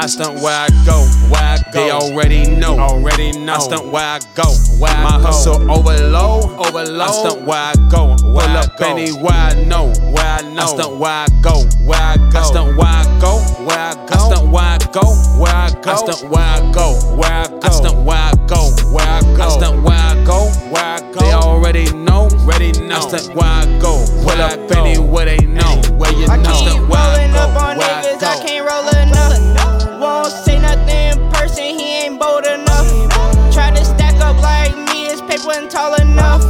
I stunt where I go, where I go. They already know, already know. I stunt where I go, where My I go. hustle overload, overload. I stunt where I go, where Pull I up go. anywhere I know, where I know. I stunt where I go, where I go. I stunt where I go, where I go. I stunt where I go, where I go. I stunt where I go, where I go. I stunt where I go, where I go. I stunt where I go, where I go. They already know, ready know. I stunt where I bold enough. Try to stack up like me, his paper wasn't tall enough.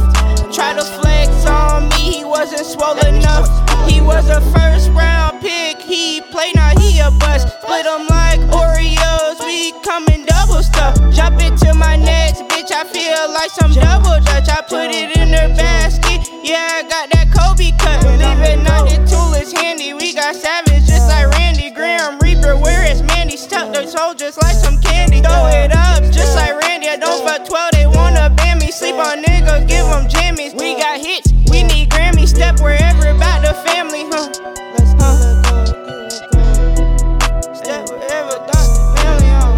Try to flex on me, he wasn't swollen enough. He was a first round pick, he played, now he a bust. Split him like Oreos, we coming double stuff. Jump into my next bitch, I feel like some double dutch. I put it in her basket, yeah, I got that Kobe cut. Leave it not the tool is handy, we got savage just like Randy Grim Reaper. Where is Mandy? Stuck the soldiers like some Randy, I don't fuck 12, they wanna ban me. Sleep on niggas, give them jammies. We got hits, we need Grammy. Step wherever about the family, huh? Let's go. Step wherever about the family, huh?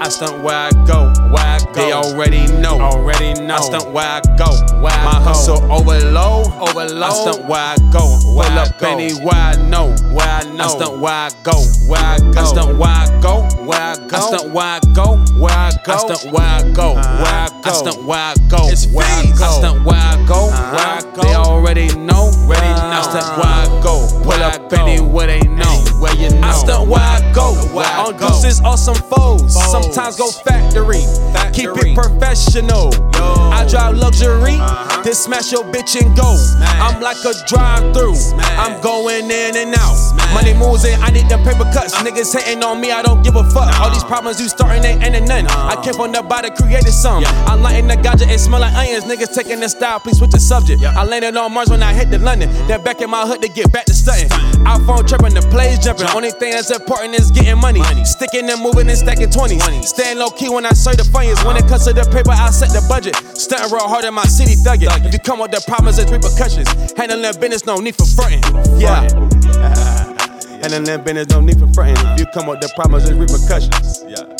I stunt where I go, where I go. They already know, already know. I stunt where I go, where I My go. hustle overload, overload. I stunt where I go, where Pull up go. anywhere I know, where I know. I stunt where I go, where I go. I stunt where I go, where I go. I stunt where I go, where I go. I stunt where I go, where I go. I stunt where I go, It's where I go. I stunt where I go, where I go. They already know, ready know. I stunt where I go, pull up anywhere they know, where you know. I stunt where I go. Where I on go. deuces or some foes. Foes. Sometimes go factory. Keep it professional. Yo. I drive luxury. Uh-huh. Then smash your bitch and go. Smash. I'm like a drive through. I'm going in and out. Smash. Money moves in. I need them paper cuts. Niggas hating on me. I don't give a fuck. All these problems you starting ain't ending none. I came from the body, created some. Yeah. I'm lighting the ganja. It smell like onions. Niggas taking the style. Please switch the subject. Yeah. I landed on Mars when I hit the London. Then back in my hood to get back to stunting. iPhone tripping, the plays jumping. Only thing that's important is getting money. Money. Sticking and moving and stacking 20s. 20s. Staying low key when I serve the funniest. When it comes to the paper, I set the budget. Stunting real hard in my city, thugging. If you come with the problems, it's repercussions. Handling business, no need for fronting. Yeah. Handling business, no need for fronting. If you come with the problems, it's repercussions. Yeah.